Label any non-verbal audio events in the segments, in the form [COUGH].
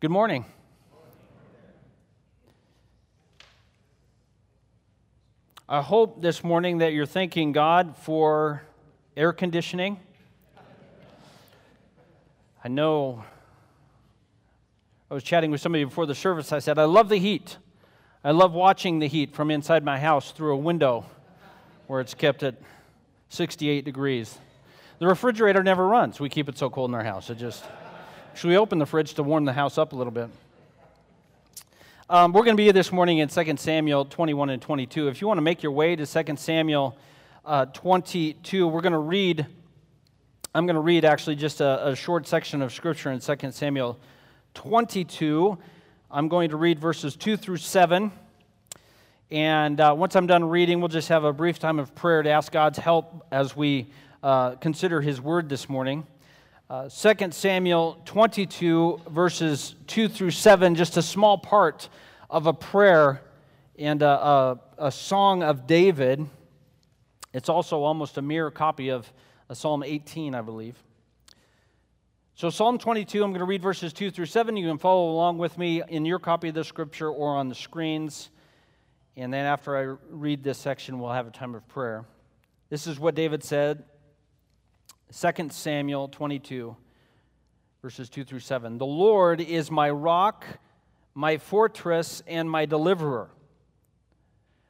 Good morning. I hope this morning that you're thanking God for air conditioning. I know I was chatting with somebody before the service. I said, I love the heat. I love watching the heat from inside my house through a window where it's kept at 68 degrees. The refrigerator never runs. We keep it so cold in our house. It just. Should we open the fridge to warm the house up a little bit? Um, we're going to be here this morning in 2 Samuel 21 and 22. If you want to make your way to 2 Samuel uh, 22, we're going to read, I'm going to read actually just a, a short section of Scripture in 2 Samuel 22. I'm going to read verses 2 through 7. And uh, once I'm done reading, we'll just have a brief time of prayer to ask God's help as we uh, consider His Word this morning. Uh, 2 Samuel 22, verses 2 through 7, just a small part of a prayer and a, a, a, song of David. It's also almost a mirror copy of Psalm 18, I believe. So, Psalm 22, I'm going to read verses 2 through 7. You can follow along with me in your copy of the scripture or on the screens. And then after I read this section, we'll have a time of prayer. This is what David said 2 Samuel 22, verses 2 through 7. The Lord is my rock, my fortress, and my deliverer.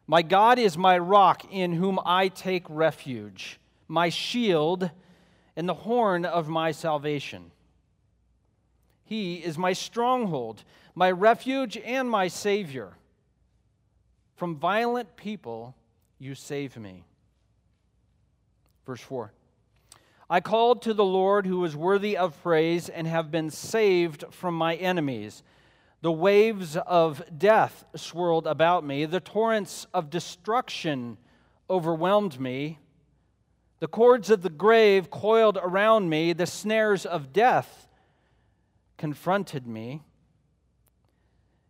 My God is my rock in whom I take refuge, my shield, and the horn of my salvation. He is my stronghold, my refuge, and my Savior. From violent people you save me. Verse 4. I called to the Lord who is worthy of praise and have been saved from my enemies. The waves of death swirled about me, the torrents of destruction overwhelmed me. The cords of the grave coiled around me, the snares of death confronted me.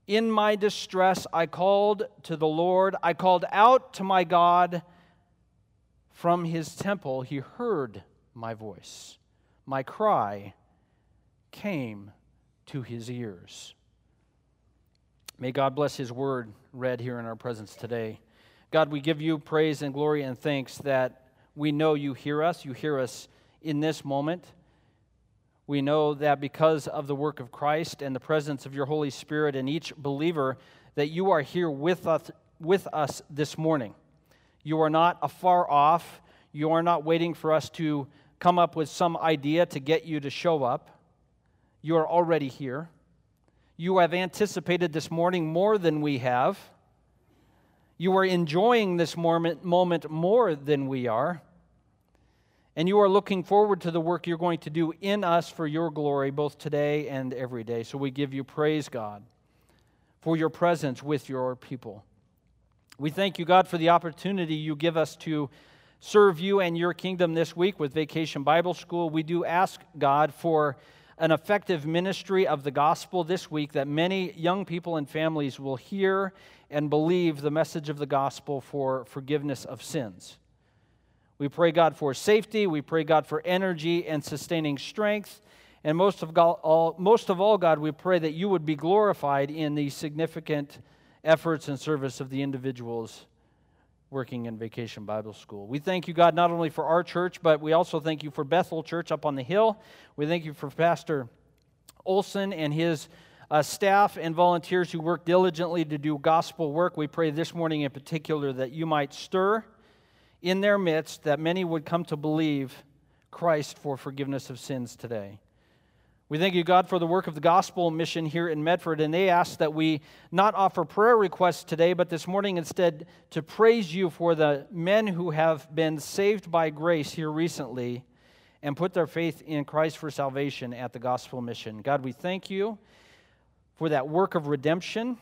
In my distress, I called to the Lord. I called out to my God from his temple. He heard my voice. My cry came to his ears. May God bless his word read here in our presence today. God, we give you praise and glory and thanks that we know you hear us. You hear us in this moment. We know that because of the work of Christ and the presence of your Holy Spirit in each believer, that you are here with us, with us this morning. You are not afar off. You are not waiting for us to come up with some idea to get you to show up. You are already here. You have anticipated this morning more than we have. You are enjoying this moment, more than we are. And you are looking forward to the work you're going to do in us for your glory, both today and every day. So we give you praise, God, for your presence with your people. We thank you, God, for the opportunity you give us to serve you and your kingdom this week with Vacation Bible School. We do ask God for an effective ministry of the gospel this week that many young people and families will hear and believe the message of the gospel for forgiveness of sins. We pray, God, for safety. We pray, God, for energy and sustaining strength. And most of, God, all, most of all, God, we pray that you would be glorified in the significant efforts and service of the individuals working in Vacation Bible School. We thank you, God, not only for our church, but we also thank you for Bethel Church up on the hill. We thank you for Pastor Olson and his uh, staff and volunteers who work diligently to do gospel work. We pray this morning in particular that you might stir in their midst, that many would come to believe Christ for forgiveness of sins today. We thank you, God, for the work of the gospel mission here in Medford. And they ask that we not offer prayer requests today, but this morning instead to praise you for the men who have been saved by grace here recently and put their faith in Christ for salvation at the gospel mission. God, we thank you for that work of redemption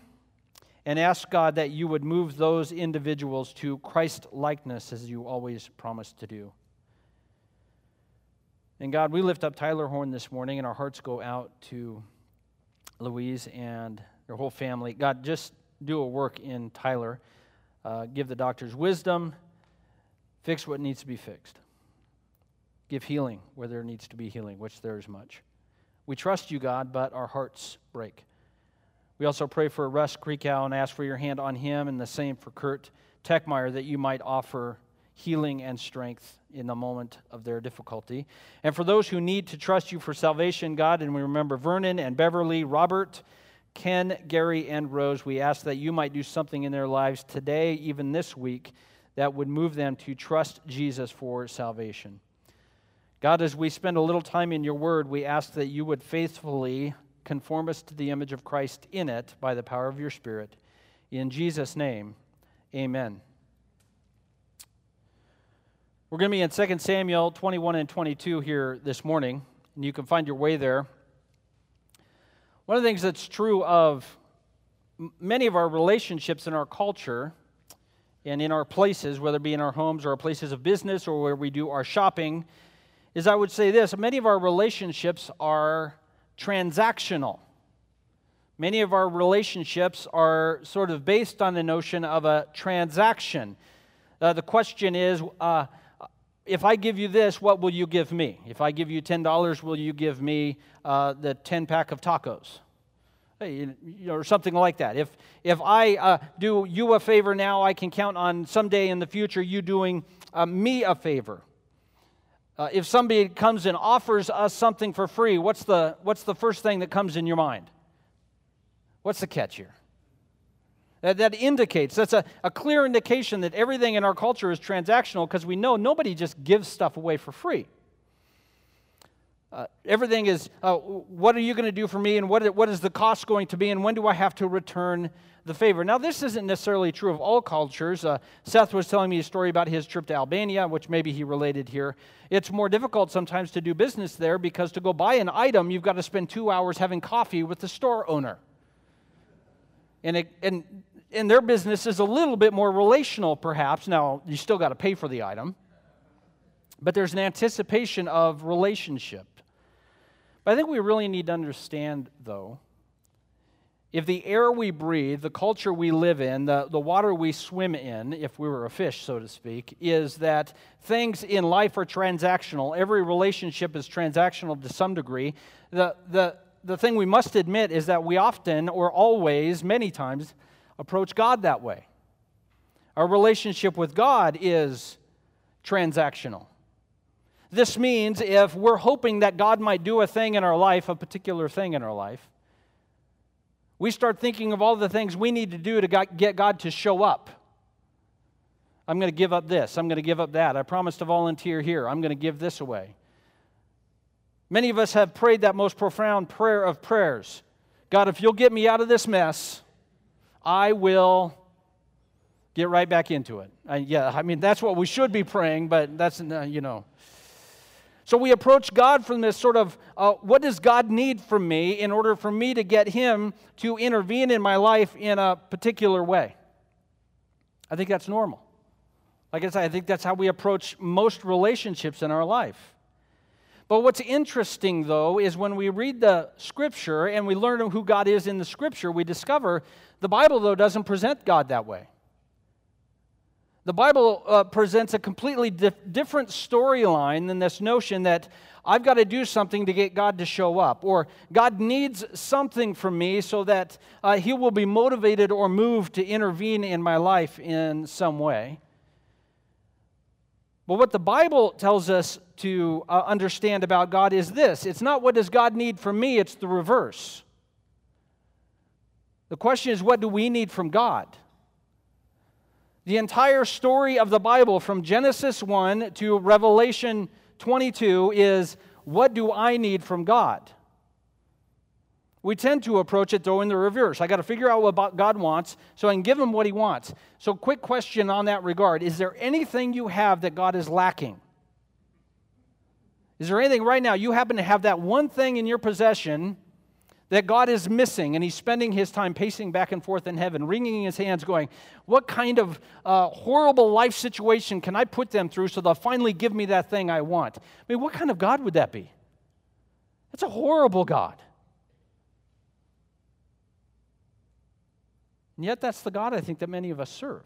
and ask God that you would move those individuals to Christ likeness as you always promised to do. And God, we lift up Tyler Horn this morning, and our hearts go out to Louise and their whole family. God, just do a work in Tyler. Uh, give the doctors wisdom, fix what needs to be fixed, give healing where there needs to be healing, which there is much. We trust you, God, but our hearts break. We also pray for Russ Kriekow and ask for your hand on him, and the same for Kurt Techmeyer, that you might offer healing and strength in the moment of their difficulty. And for those who need to trust you for salvation, God, and we remember Vernon and Beverly, Robert, Ken, Gary, and Rose, we ask that you might do something in their lives today, even this week, that would move them to trust Jesus for salvation. God, as we spend a little time in your word, we ask that you would faithfully conform us to the image of Christ in it by the power of your Spirit. In Jesus' name, amen. We're going to be in 2 Samuel 21 and 22 here this morning, and you can find your way there. One of the things that's true of many of our relationships in our culture and in our places, whether it be in our homes or our places of business or where we do our shopping, is I would say this many of our relationships are transactional. Many of our relationships are sort of based on the notion of a transaction. Uh, the question is, uh, if I give you this, what will you give me? If I give you $10, will you give me uh, the 10 pack of tacos? You know, or something like that. If, if I uh, do you a favor now, I can count on someday in the future you doing uh, me a favor. Uh, if somebody comes and offers us something for free, what's the, what's the first thing that comes in your mind? What's the catch here? That, that indicates, that's a, a clear indication that everything in our culture is transactional because we know nobody just gives stuff away for free. Uh, everything is, uh, what are you going to do for me, and what, what is the cost going to be, and when do I have to return the favor? Now, this isn't necessarily true of all cultures. Uh, Seth was telling me a story about his trip to Albania, which maybe he related here. It's more difficult sometimes to do business there because to go buy an item, you've got to spend two hours having coffee with the store owner. And, it, and and their business is a little bit more relational, perhaps. Now, you still got to pay for the item, but there's an anticipation of relationship. But I think we really need to understand, though, if the air we breathe, the culture we live in, the, the water we swim in, if we were a fish, so to speak, is that things in life are transactional. Every relationship is transactional to some degree. The, the, the thing we must admit is that we often, or always, many times, approach God that way. Our relationship with God is transactional. This means if we're hoping that God might do a thing in our life, a particular thing in our life, we start thinking of all the things we need to do to get God to show up. I'm going to give up this. I'm going to give up that. I promised to volunteer here. I'm going to give this away. Many of us have prayed that most profound prayer of prayers God, if you'll get me out of this mess, I will get right back into it. Yeah, I mean, that's what we should be praying, but that's, uh, you know. So we approach God from this sort of uh, what does God need from me in order for me to get Him to intervene in my life in a particular way? I think that's normal. Like I said, I think that's how we approach most relationships in our life. But what's interesting, though, is when we read the scripture and we learn who God is in the scripture, we discover the Bible, though, doesn't present God that way. The Bible uh, presents a completely dif- different storyline than this notion that I've got to do something to get God to show up, or God needs something from me so that uh, He will be motivated or moved to intervene in my life in some way. But what the Bible tells us to uh, understand about God is this it's not what does God need from me, it's the reverse. The question is, what do we need from God? The entire story of the Bible, from Genesis 1 to Revelation 22, is what do I need from God? We tend to approach it, though, in the reverse. I got to figure out what God wants so I can give him what he wants. So, quick question on that regard Is there anything you have that God is lacking? Is there anything right now you happen to have that one thing in your possession that God is missing, and he's spending his time pacing back and forth in heaven, wringing his hands, going, What kind of uh, horrible life situation can I put them through so they'll finally give me that thing I want? I mean, what kind of God would that be? That's a horrible God. And yet, that's the God I think that many of us serve.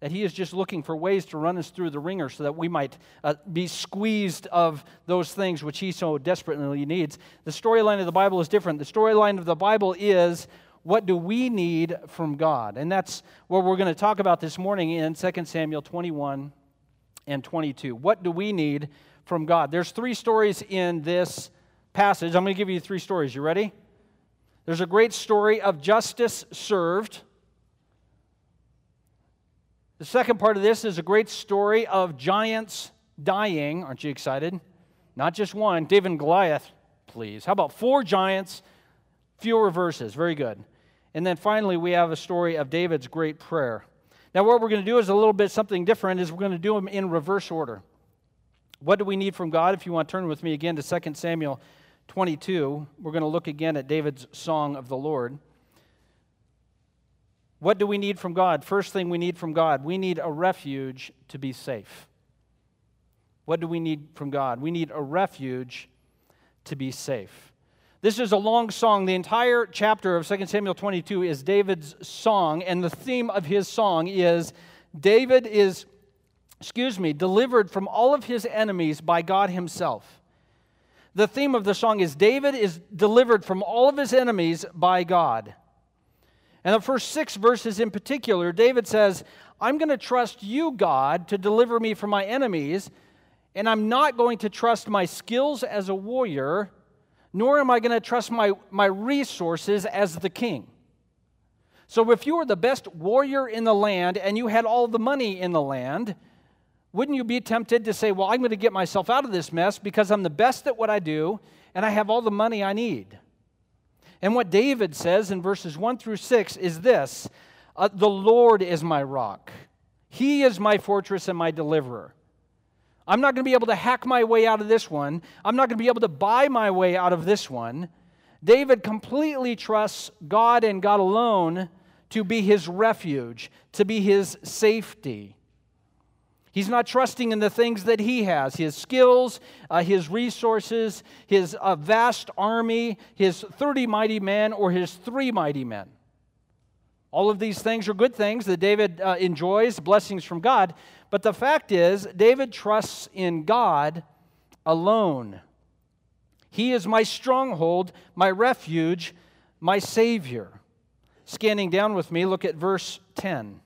That he is just looking for ways to run us through the wringer so that we might uh, be squeezed of those things which he so desperately needs. The storyline of the Bible is different. The storyline of the Bible is what do we need from God? And that's what we're going to talk about this morning in 2 Samuel 21 and 22. What do we need from God? There's three stories in this passage. I'm going to give you three stories. You ready? There's a great story of justice served. The second part of this is a great story of giants dying. Aren't you excited? Not just one. David and Goliath, please. How about four giants, fewer verses? Very good. And then finally, we have a story of David's great prayer. Now, what we're going to do is a little bit something different, is we're going to do them in reverse order. What do we need from God? If you want to turn with me again to 2 Samuel 22, we're going to look again at David's song of the Lord. What do we need from God? First thing we need from God, we need a refuge to be safe. What do we need from God? We need a refuge to be safe. This is a long song. The entire chapter of 2 Samuel 22 is David's song, and the theme of his song is David is, excuse me, delivered from all of his enemies by God himself. The theme of the song is David is delivered from all of his enemies by God. And the first six verses in particular, David says, I'm going to trust you, God, to deliver me from my enemies, and I'm not going to trust my skills as a warrior, nor am I going to trust my, my resources as the king. So if you were the best warrior in the land and you had all the money in the land, wouldn't you be tempted to say, Well, I'm going to get myself out of this mess because I'm the best at what I do and I have all the money I need? And what David says in verses 1 through 6 is this uh, The Lord is my rock, He is my fortress and my deliverer. I'm not going to be able to hack my way out of this one. I'm not going to be able to buy my way out of this one. David completely trusts God and God alone to be his refuge, to be his safety. He's not trusting in the things that he has his skills, uh, his resources, his uh, vast army, his 30 mighty men, or his three mighty men. All of these things are good things that David uh, enjoys, blessings from God. But the fact is, David trusts in God alone. He is my stronghold, my refuge, my Savior. Scanning down with me, look at verse 10.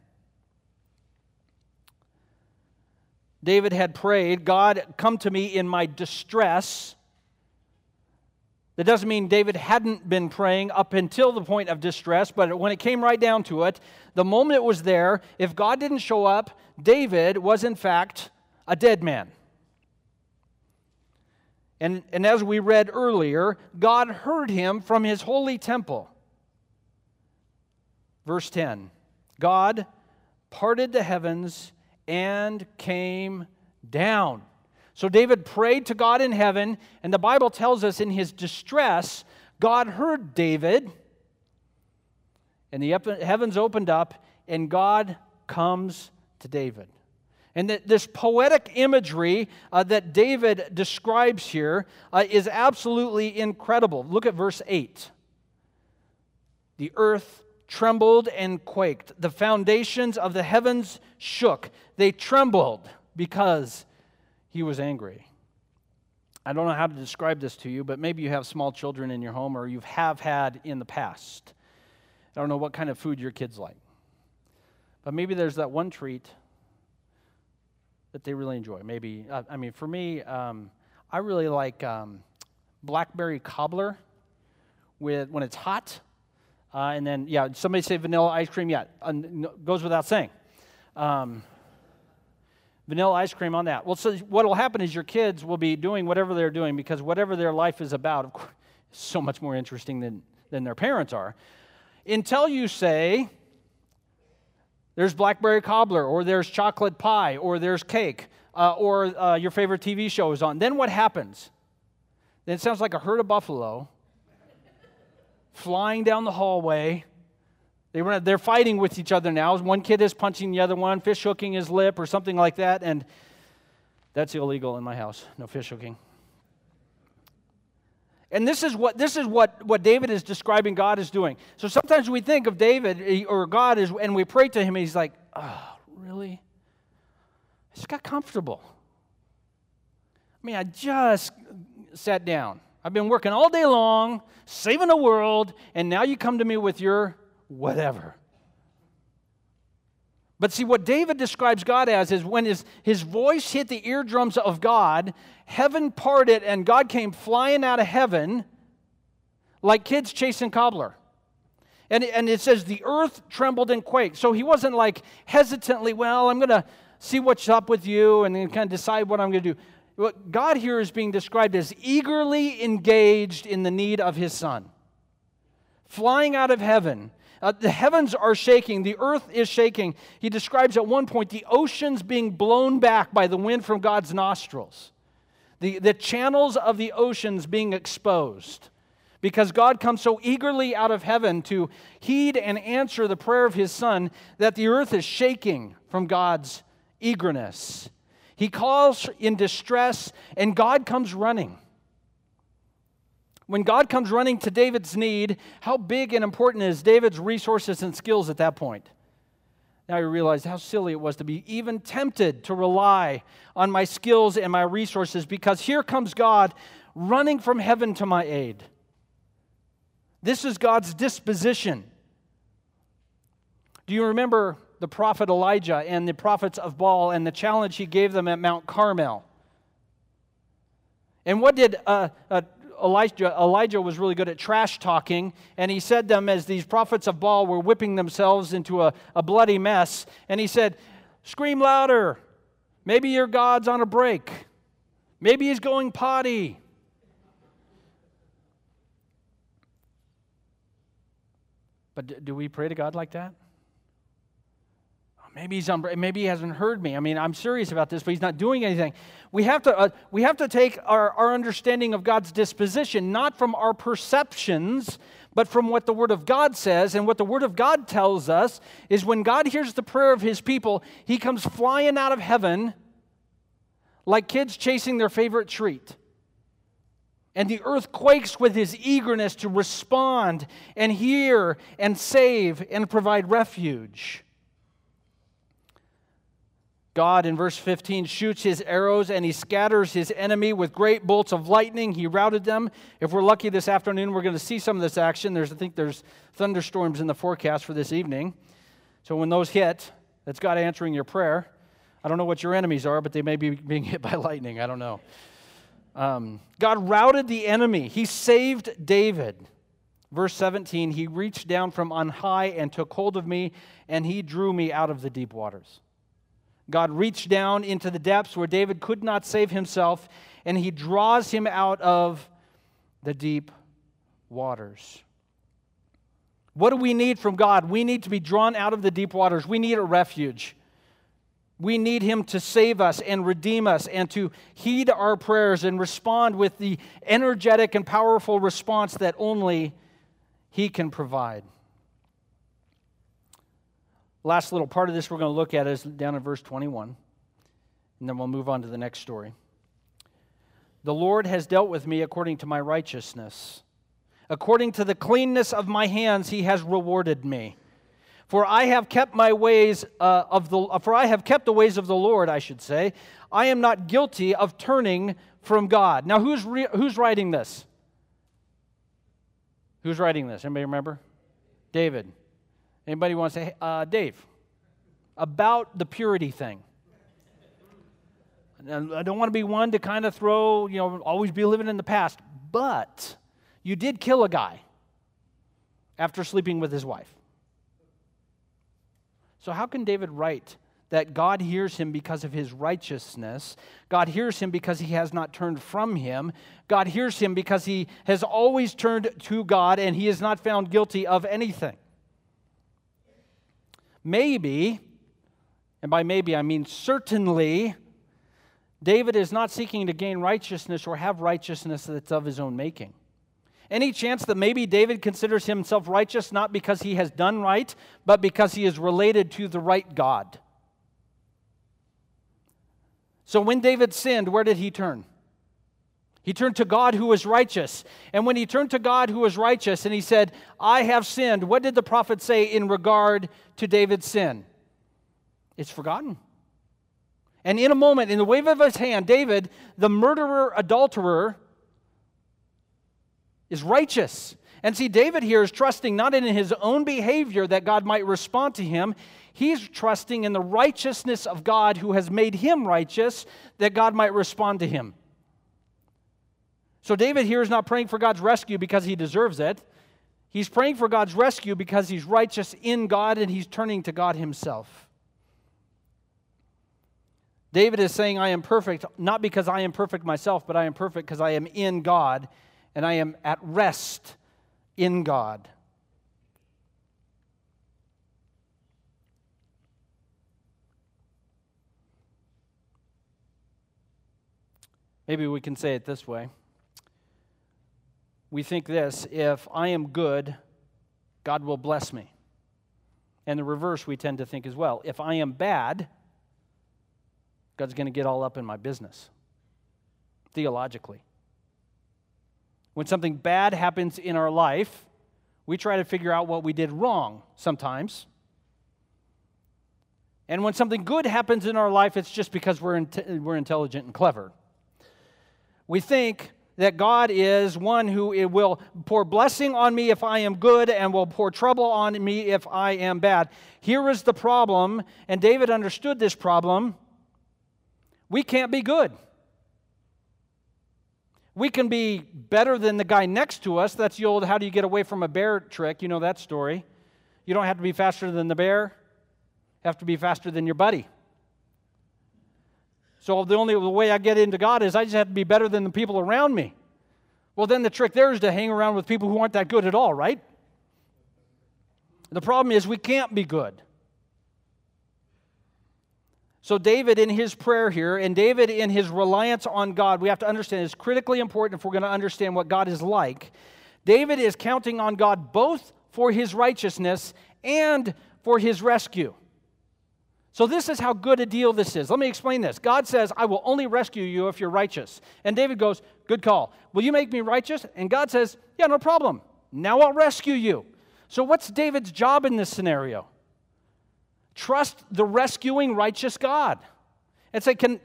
David had prayed, God, come to me in my distress. That doesn't mean David hadn't been praying up until the point of distress, but when it came right down to it, the moment it was there, if God didn't show up, David was in fact a dead man. And, and as we read earlier, God heard him from his holy temple. Verse 10 God parted the heavens and came down. So David prayed to God in heaven, and the Bible tells us in his distress, God heard David, and the heavens opened up, and God comes to David. And that this poetic imagery uh, that David describes here uh, is absolutely incredible. Look at verse 8. The earth trembled and quaked. The foundations of the heavens shook. They trembled because he was angry. I don't know how to describe this to you, but maybe you have small children in your home or you have had in the past. I don't know what kind of food your kids like. But maybe there's that one treat that they really enjoy. Maybe, uh, I mean, for me, um, I really like um, blackberry cobbler with when it's hot uh, and then, yeah, somebody say vanilla ice cream. Yeah, goes without saying. Um, vanilla ice cream on that. Well, so what will happen is your kids will be doing whatever they're doing because whatever their life is about, of course, is [LAUGHS] so much more interesting than, than their parents are. Until you say, there's blackberry cobbler, or there's chocolate pie, or there's cake, uh, or uh, your favorite TV show is on. Then what happens? Then it sounds like a herd of buffalo flying down the hallway. They were, they're fighting with each other now. One kid is punching the other one, fish hooking his lip or something like that, and that's illegal in my house. No fish hooking. And this is what this is what, what David is describing God is doing. So sometimes we think of David eh, or God is, and we pray to him, and he's like, oh, really? I just got comfortable. I mean, I just sat down. I've been working all day long, saving the world, and now you come to me with your whatever. But see, what David describes God as is when his, his voice hit the eardrums of God, heaven parted, and God came flying out of heaven like kids chasing cobbler. And, and it says the earth trembled and quaked. So he wasn't like hesitantly, well, I'm going to see what's up with you and then kind of decide what I'm going to do. What God here is being described as eagerly engaged in the need of his son. Flying out of heaven. Uh, the heavens are shaking, the earth is shaking. He describes at one point the oceans being blown back by the wind from God's nostrils, the, the channels of the oceans being exposed because God comes so eagerly out of heaven to heed and answer the prayer of his son that the earth is shaking from God's eagerness. He calls in distress, and God comes running. When God comes running to David's need, how big and important is David's resources and skills at that point? Now you realize how silly it was to be even tempted to rely on my skills and my resources because here comes God running from heaven to my aid. This is God's disposition. Do you remember the prophet Elijah and the prophets of Baal and the challenge he gave them at Mount Carmel. And what did uh, uh, Elijah? Elijah was really good at trash talking, and he said them as these prophets of Baal were whipping themselves into a, a bloody mess. And he said, Scream louder. Maybe your God's on a break. Maybe he's going potty. But do we pray to God like that? Maybe he's maybe he hasn't heard me. I mean, I'm serious about this, but he's not doing anything. We have to uh, we have to take our, our understanding of God's disposition not from our perceptions, but from what the Word of God says. And what the Word of God tells us is when God hears the prayer of His people, He comes flying out of heaven like kids chasing their favorite treat. And the earth quakes with his eagerness to respond and hear and save and provide refuge. God, in verse 15, shoots his arrows and he scatters his enemy with great bolts of lightning. He routed them. If we're lucky this afternoon, we're going to see some of this action. There's, I think there's thunderstorms in the forecast for this evening. So when those hit, that's God answering your prayer. I don't know what your enemies are, but they may be being hit by [LAUGHS] lightning. I don't know. Um, God routed the enemy, he saved David. Verse 17, he reached down from on high and took hold of me, and he drew me out of the deep waters. God reached down into the depths where David could not save himself, and he draws him out of the deep waters. What do we need from God? We need to be drawn out of the deep waters. We need a refuge. We need Him to save us and redeem us and to heed our prayers and respond with the energetic and powerful response that only He can provide. Last little part of this we're going to look at is down in verse 21, and then we'll move on to the next story. The Lord has dealt with me according to my righteousness. According to the cleanness of my hands, he has rewarded me. For I have kept my ways uh, of the for I have kept the ways of the Lord, I should say. I am not guilty of turning from God. Now, who's re- who's writing this? Who's writing this? Anybody remember? David. Anybody want to say, uh, Dave, about the purity thing? I don't want to be one to kind of throw, you know, always be living in the past, but you did kill a guy after sleeping with his wife. So, how can David write that God hears him because of his righteousness? God hears him because he has not turned from him. God hears him because he has always turned to God and he is not found guilty of anything. Maybe, and by maybe I mean certainly, David is not seeking to gain righteousness or have righteousness that's of his own making. Any chance that maybe David considers himself righteous not because he has done right, but because he is related to the right God? So when David sinned, where did he turn? He turned to God who was righteous. And when he turned to God who was righteous and he said, I have sinned, what did the prophet say in regard to David's sin? It's forgotten. And in a moment, in the wave of his hand, David, the murderer, adulterer, is righteous. And see, David here is trusting not in his own behavior that God might respond to him. He's trusting in the righteousness of God who has made him righteous that God might respond to him. So David here is not praying for God's rescue because he deserves it. He's praying for God's rescue because he's righteous in God and he's turning to God himself. David is saying, I am perfect, not because I am perfect myself, but I am perfect because I am in God and I am at rest in God. Maybe we can say it this way. We think this if I am good, God will bless me. And the reverse we tend to think as well. If I am bad, God's going to get all up in my business, theologically. When something bad happens in our life, we try to figure out what we did wrong sometimes. And when something good happens in our life, it's just because we're, in, we're intelligent and clever. We think that God is one who will pour blessing on me if I am good and will pour trouble on me if I am bad. Here is the problem, and David understood this problem. We can't be good. We can be better than the guy next to us. That's the old how do you get away from a bear trick. You know that story. You don't have to be faster than the bear, you have to be faster than your buddy. So the only way I get into God is I just have to be better than the people around me. Well, then the trick there is to hang around with people who aren't that good at all, right? The problem is we can't be good. So, David, in his prayer here, and David, in his reliance on God, we have to understand is critically important if we're going to understand what God is like. David is counting on God both for his righteousness and for his rescue. So, this is how good a deal this is. Let me explain this. God says, I will only rescue you if you're righteous. And David goes, Good call. Will you make me righteous? And God says, Yeah, no problem. Now I'll rescue you. So, what's David's job in this scenario? Trust the rescuing righteous God. And say, can,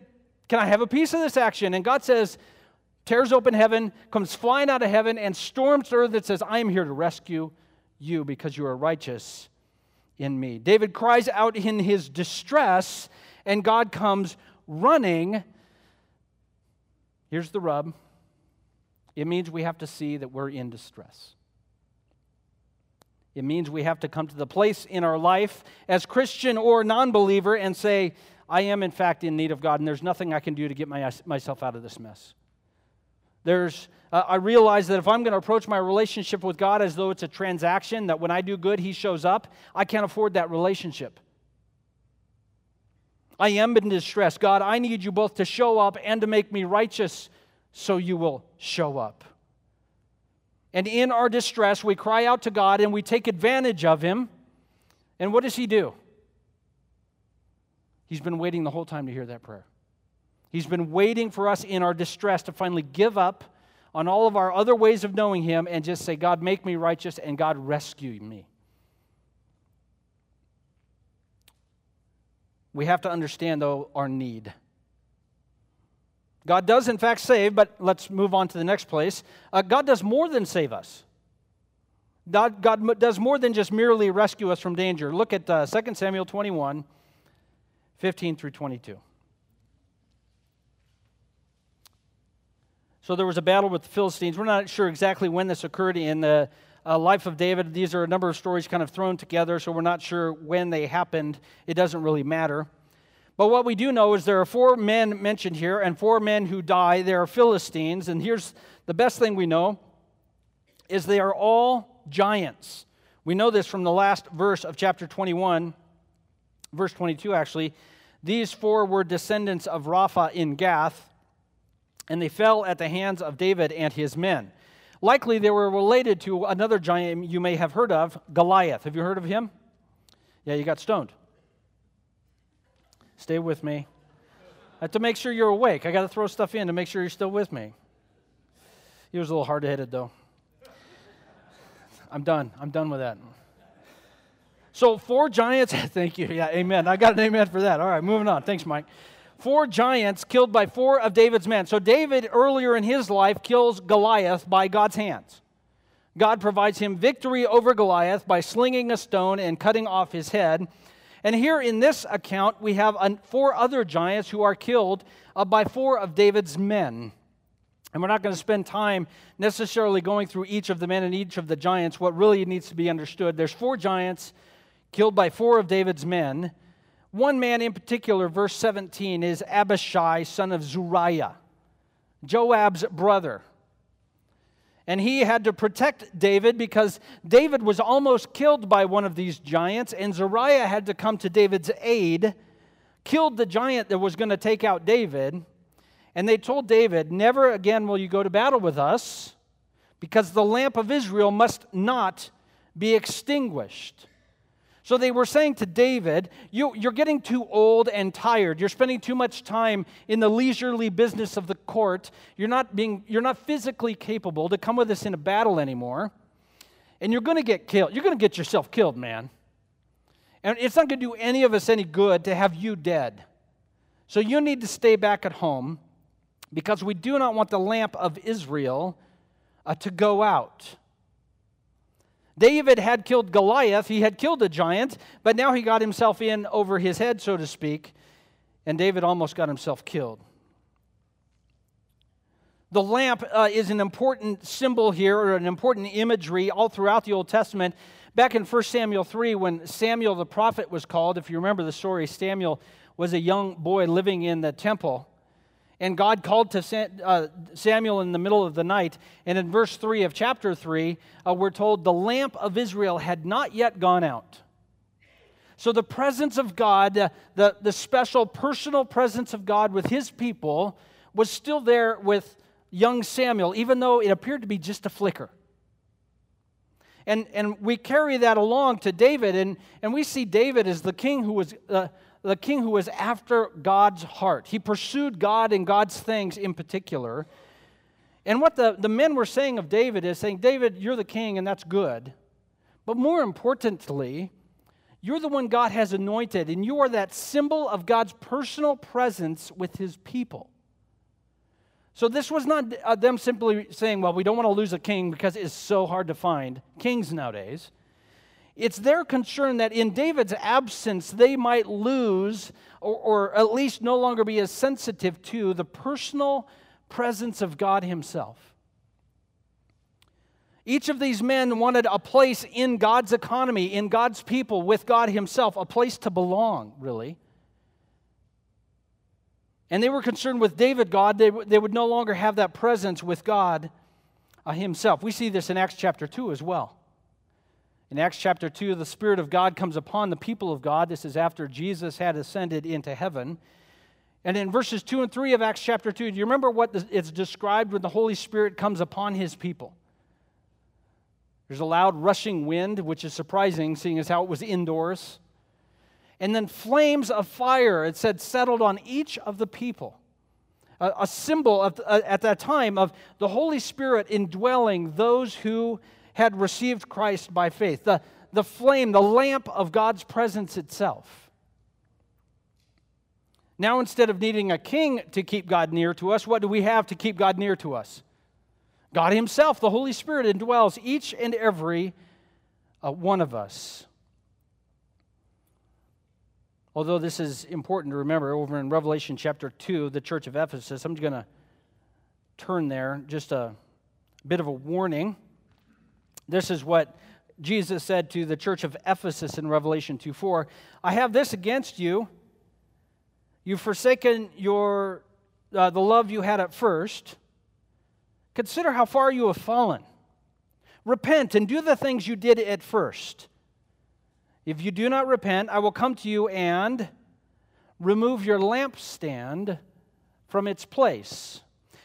can I have a piece of this action? And God says, tears open heaven, comes flying out of heaven, and storms earth that says, I am here to rescue you because you are righteous in me. David cries out in his distress, and God comes running. Here's the rub it means we have to see that we're in distress. It means we have to come to the place in our life as Christian or non believer and say, I am in fact in need of God, and there's nothing I can do to get my, myself out of this mess. There's, uh, I realize that if I'm going to approach my relationship with God as though it's a transaction, that when I do good, He shows up, I can't afford that relationship. I am in distress. God, I need you both to show up and to make me righteous so you will show up. And in our distress, we cry out to God and we take advantage of Him. And what does He do? He's been waiting the whole time to hear that prayer. He's been waiting for us in our distress to finally give up on all of our other ways of knowing Him and just say, God, make me righteous and God, rescue me. We have to understand, though, our need. God does, in fact, save, but let's move on to the next place. Uh, God does more than save us. God, God, does more than just merely rescue us from danger. Look at uh, 2 Samuel 21, 15 through 22. So there was a battle with the Philistines. We're not sure exactly when this occurred in the uh, life of David. These are a number of stories kind of thrown together, so we're not sure when they happened. It doesn't really matter. But what we do know is there are four men mentioned here, and four men who die. They are Philistines. And here's the best thing we know is they are all giants. We know this from the last verse of chapter 21, verse 22, actually. These four were descendants of Rapha in Gath, and they fell at the hands of David and his men. Likely they were related to another giant you may have heard of, Goliath. Have you heard of him? Yeah, you got stoned. Stay with me. I have to make sure you're awake. I got to throw stuff in to make sure you're still with me. He was a little hard headed, though. I'm done. I'm done with that. So, four giants, [LAUGHS] thank you. Yeah, amen. I got an amen for that. All right, moving on. Thanks, Mike. Four giants killed by four of David's men. So, David, earlier in his life, kills Goliath by God's hands. God provides him victory over Goliath by slinging a stone and cutting off his head. And here in this account, we have four other giants who are killed uh, by four of David's men. And we're not going to spend time necessarily going through each of the men and each of the giants. What really needs to be understood there's four giants killed by four of David's men. One man in particular, verse 17, is Abishai, son of Zeruiah, Joab's brother. And he had to protect David because David was almost killed by one of these giants, and Zeruiah had to come to David's aid, killed the giant that was going to take out David. And they told David, Never again will you go to battle with us, because the lamp of Israel must not be extinguished. So they were saying to David, you, are getting too old and tired. You're spending too much time in the leisurely business of the court. You're not, being, you're not physically capable to come with us in a battle anymore. And you're going to get killed. You're going to get yourself killed, man. And it's not going to do any of us any good to have you dead. So you need to stay back at home because we do not want the lamp of Israel uh, to go out. David had killed Goliath, he had killed a giant, but now he got himself in over his head, so to speak, and David almost got himself killed. The lamp uh, is an important symbol here, or an important imagery all throughout the Old Testament. Back in 1 Samuel 3, when Samuel the prophet was called, if you remember the story, Samuel was a young boy living in the temple. And God called to uh, Samuel in the middle of the night. And in verse 3 of chapter 3, uh, we're told the lamp of Israel had not yet gone out. So the presence of God, uh, the, the special personal presence of God with his people, was still there with young Samuel, even though it appeared to be just a flicker. And, and we carry that along to David, and, and we see David as the king who was. Uh, the king who was after God's heart. He pursued God and God's things in particular. And what the, the men were saying of David is saying, David, you're the king, and that's good. But more importantly, you're the one God has anointed, and you are that symbol of God's personal presence with his people. So this was not uh, them simply saying, well, we don't want to lose a king because it's so hard to find kings nowadays. It's their concern that in David's absence, they might lose or, or, at least no longer be as sensitive to the personal presence of God Himself. Each of these men wanted a place in God's economy, in God's people, with God Himself, a place to belong, really. And they were concerned with David, God, they, they would no longer have that presence with God uh, Himself. We see this in Acts chapter 2 as well. In Acts chapter 2, the Spirit of God comes upon the people of God. This is after Jesus had ascended into heaven. And in verses 2 and 3 of Acts chapter 2, do you remember what it's described when the Holy Spirit comes upon his people? There's a loud rushing wind, which is surprising, seeing as how it was indoors. And then flames of fire, it said, settled on each of the people. A, a symbol of, uh, at that time of the Holy Spirit indwelling those who had received Christ by faith, the, the flame, the lamp of God's presence itself. Now, instead of needing a king to keep God near to us, what do we have to keep God near to us? God Himself, the Holy Spirit, indwells each and every uh, one of us. Although this is important to remember, over in Revelation chapter 2, the church of Ephesus, I'm going to turn there, just a bit of a warning. This is what Jesus said to the church of Ephesus in Revelation 2 4. I have this against you. You've forsaken your, uh, the love you had at first. Consider how far you have fallen. Repent and do the things you did at first. If you do not repent, I will come to you and remove your lampstand from its place.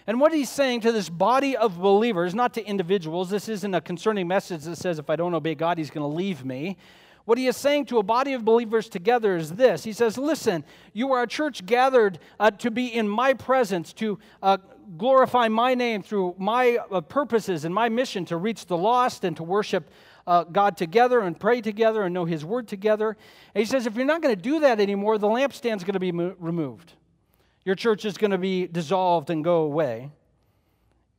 And what he's saying to this body of believers, not to individuals, this isn't a concerning message that says if I don't obey God, he's going to leave me. What he is saying to a body of believers together is this He says, Listen, you are a church gathered uh, to be in my presence, to uh, glorify my name through my uh, purposes and my mission to reach the lost and to worship uh, God together and pray together and know His Word together. And he says, if you're not going to do that anymore, the lampstand's going to be mo- removed. Your church is going to be dissolved and go away.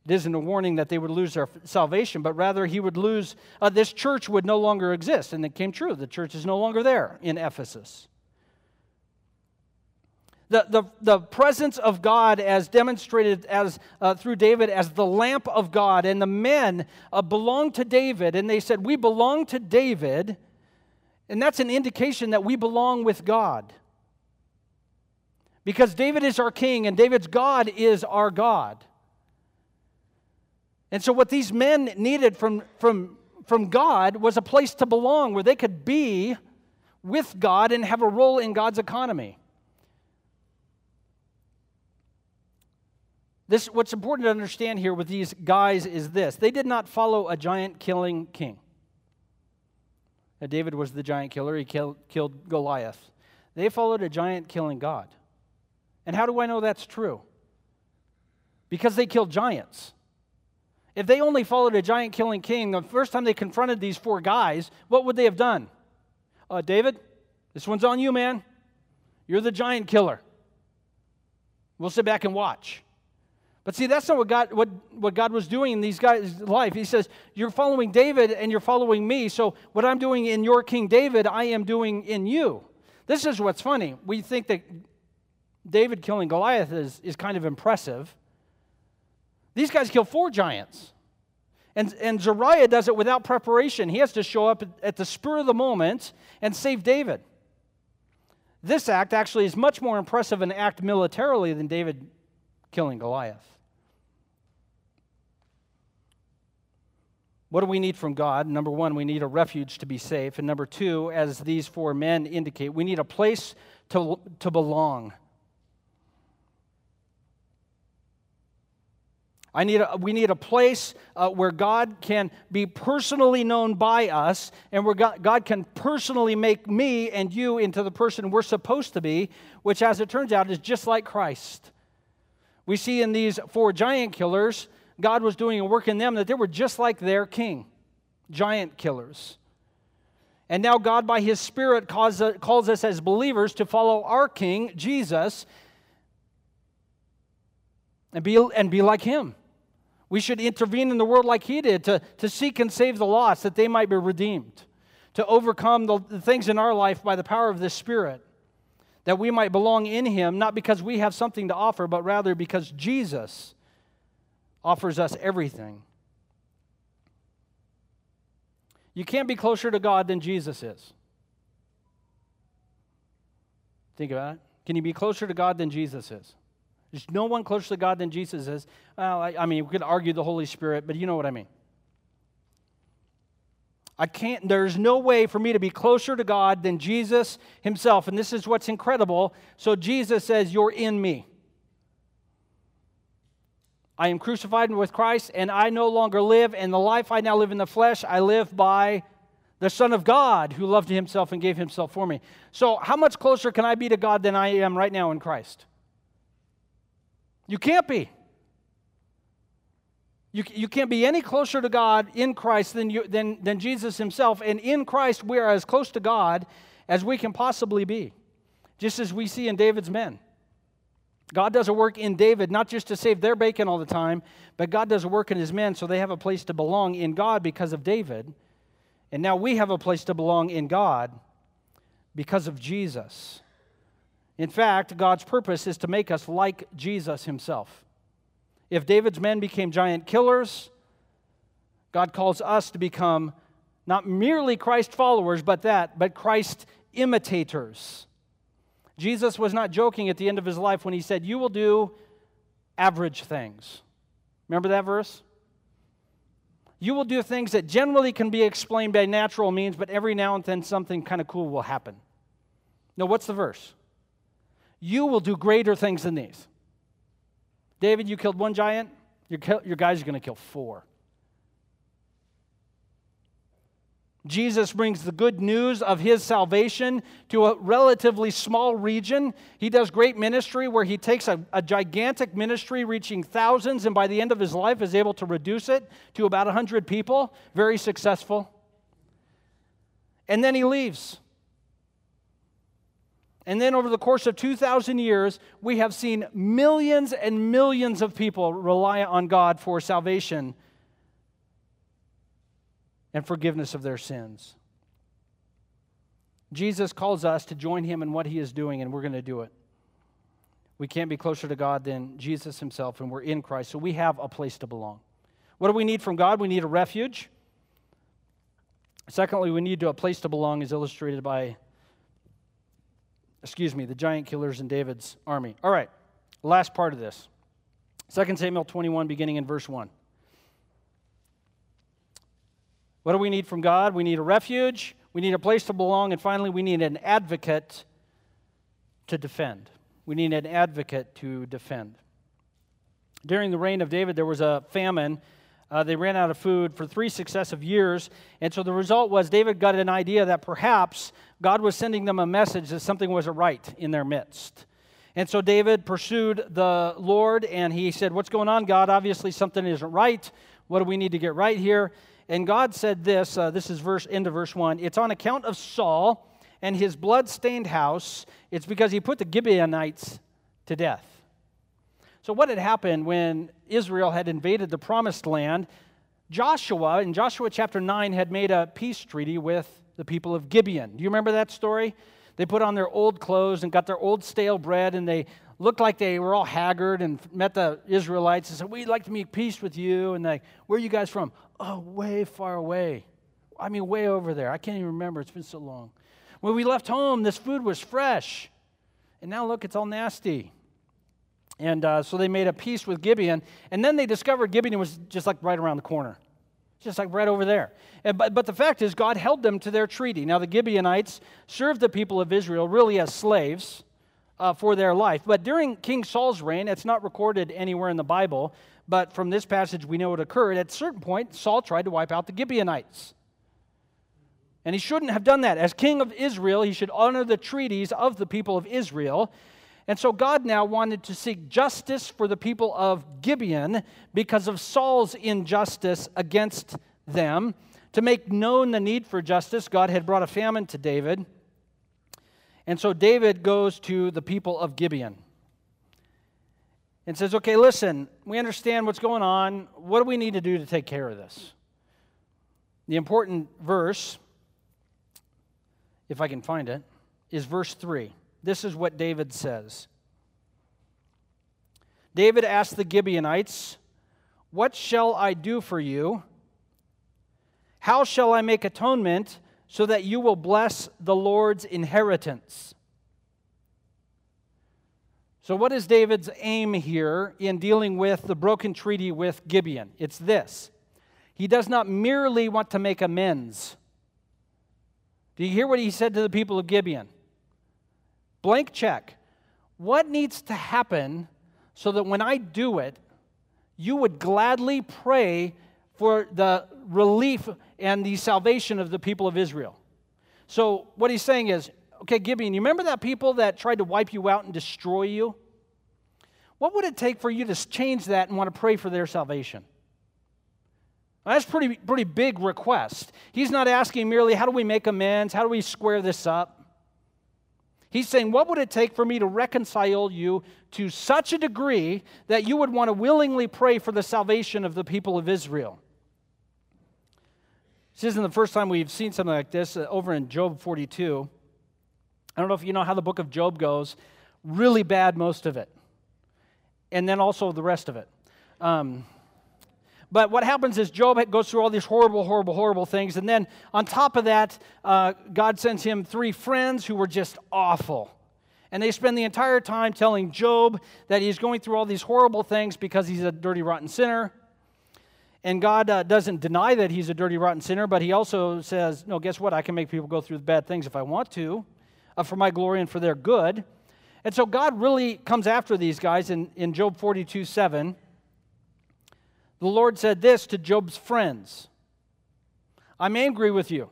It isn't a warning that they would lose their salvation, but rather he would lose, uh, this church would no longer exist. And it came true. The church is no longer there in Ephesus. The, the, the presence of God, as demonstrated as, uh, through David, as the lamp of God, and the men uh, belonged to David, and they said, We belong to David, and that's an indication that we belong with God. Because David is our king, and David's God is our God. And so, what these men needed from, from, from God was a place to belong where they could be with God and have a role in God's economy. This, what's important to understand here with these guys is this they did not follow a giant killing king. Now, David was the giant killer, he killed, killed Goliath. They followed a giant killing God. And how do I know that's true? Because they killed giants. If they only followed a giant killing king, the first time they confronted these four guys, what would they have done? Uh, David, this one's on you, man. You're the giant killer. We'll sit back and watch. But see, that's not what God, what, what God was doing in these guys' life. He says, You're following David and you're following me. So, what I'm doing in your King David, I am doing in you. This is what's funny. We think that David killing Goliath is, is kind of impressive. These guys kill four giants. And, and Zariah does it without preparation. He has to show up at the spur of the moment and save David. This act actually is much more impressive an act militarily than David killing Goliath. What do we need from God? Number one, we need a refuge to be safe. And number two, as these four men indicate, we need a place to, to belong. I need a, we need a place uh, where God can be personally known by us and where God, God can personally make me and you into the person we're supposed to be, which, as it turns out, is just like Christ. We see in these four giant killers, God was doing a work in them that they were just like their king, giant killers. And now God, by His Spirit, calls, calls us as believers to follow our King, Jesus, and be, and be like Him. We should intervene in the world like he did to, to seek and save the lost that they might be redeemed, to overcome the, the things in our life by the power of the Spirit, that we might belong in him, not because we have something to offer, but rather because Jesus offers us everything. You can't be closer to God than Jesus is. Think about it. Can you be closer to God than Jesus is? There's no one closer to God than Jesus is. Well, I, I mean, we could argue the Holy Spirit, but you know what I mean. I can't, there's no way for me to be closer to God than Jesus himself. And this is what's incredible. So Jesus says, You're in me. I am crucified with Christ, and I no longer live. And the life I now live in the flesh, I live by the Son of God who loved himself and gave himself for me. So, how much closer can I be to God than I am right now in Christ? You can't be. You, you can't be any closer to God in Christ than, you, than, than Jesus himself. And in Christ, we are as close to God as we can possibly be, just as we see in David's men. God does a work in David, not just to save their bacon all the time, but God does a work in his men so they have a place to belong in God because of David. And now we have a place to belong in God because of Jesus. In fact, God's purpose is to make us like Jesus himself. If David's men became giant killers, God calls us to become not merely Christ followers, but that, but Christ imitators. Jesus was not joking at the end of his life when he said, You will do average things. Remember that verse? You will do things that generally can be explained by natural means, but every now and then something kind of cool will happen. Now, what's the verse? You will do greater things than these. David, you killed one giant, your, your guys are going to kill four. Jesus brings the good news of his salvation to a relatively small region. He does great ministry where he takes a, a, gigantic ministry reaching thousands, and by the end of his life is able to reduce it to about 100 people. Very successful. And then he leaves. And then over the course of 2,000 years, we have seen millions and millions of people rely on God for salvation and forgiveness of their sins. Jesus calls us to join him in what he is doing, and we're going to do it. We can't be closer to God than Jesus himself, and we're in Christ, so we have a place to belong. What do we need from God? We need a refuge. Secondly, we need to a place to belong, as illustrated by, excuse me, the giant killers in David's army. All right, last part of this 2 Samuel 21, beginning in verse 1. What do we need from God? We need a refuge, we need a place to belong, and finally, we need an advocate to defend. We need an advocate to defend. During the reign of David, there was a famine. Uh, they ran out of food for three successive years. And so the result was David got an idea that perhaps God was sending them a message that something wasn't right in their midst. And so David pursued the Lord and he said, What's going on, God? Obviously, something isn't right. What do we need to get right here? And God said this uh, this is verse into verse 1 it's on account of Saul and his blood stained house, it's because he put the Gibeonites to death. So, what had happened when Israel had invaded the promised land? Joshua, in Joshua chapter 9, had made a peace treaty with the people of Gibeon. Do you remember that story? They put on their old clothes and got their old stale bread, and they looked like they were all haggard and met the Israelites and said, We'd like to make peace with you. And they, Where are you guys from? Oh, way far away. I mean, way over there. I can't even remember. It's been so long. When we left home, this food was fresh. And now look, it's all nasty. And uh, so they made a peace with Gibeon. And then they discovered Gibeon was just like right around the corner, just like right over there. And, but, but the fact is, God held them to their treaty. Now, the Gibeonites served the people of Israel really as slaves uh, for their life. But during King Saul's reign, it's not recorded anywhere in the Bible, but from this passage we know it occurred. At a certain point, Saul tried to wipe out the Gibeonites. And he shouldn't have done that. As king of Israel, he should honor the treaties of the people of Israel. And so God now wanted to seek justice for the people of Gibeon because of Saul's injustice against them. To make known the need for justice, God had brought a famine to David. And so David goes to the people of Gibeon and says, Okay, listen, we understand what's going on. What do we need to do to take care of this? The important verse if I can find it, is verse 3. This is what David says David asked the Gibeonites, What shall I do for you? How shall I make atonement so that you will bless the Lord's inheritance? So, what is David's aim here in dealing with the broken treaty with Gibeon? It's this He does not merely want to make amends do you hear what he said to the people of Gibeon? Blank check. What needs to happen so that when I do it, you would gladly pray for the relief and the salvation of the people of Israel? So, what he's saying is, okay, Gibeon, you remember that people that tried to wipe you out and destroy you? What would it take for you to change that and want to pray for their salvation? That's pretty pretty big request. He's not asking merely how do we make amends, how do we square this up. He's saying, What would it take for me to reconcile you to such a degree that you would want to willingly pray for the salvation of the people of Israel? This isn't the first time we've seen something like this uh, over in Job 42. I don't know if you know how the book of Job goes. Really bad, most of it. And then also the rest of it. Um, but what happens is Job goes through all these horrible, horrible, horrible things. And then on top of that, uh, God sends him three friends who were just awful. And they spend the entire time telling Job that he's going through all these horrible things because he's a dirty, rotten sinner. And God uh, doesn't deny that he's a dirty, rotten sinner, but he also says, No, guess what? I can make people go through bad things if I want to, uh, for my glory and for their good. And so God really comes after these guys in, in Job 42 7. The Lord said this to Job's friends I'm angry with you.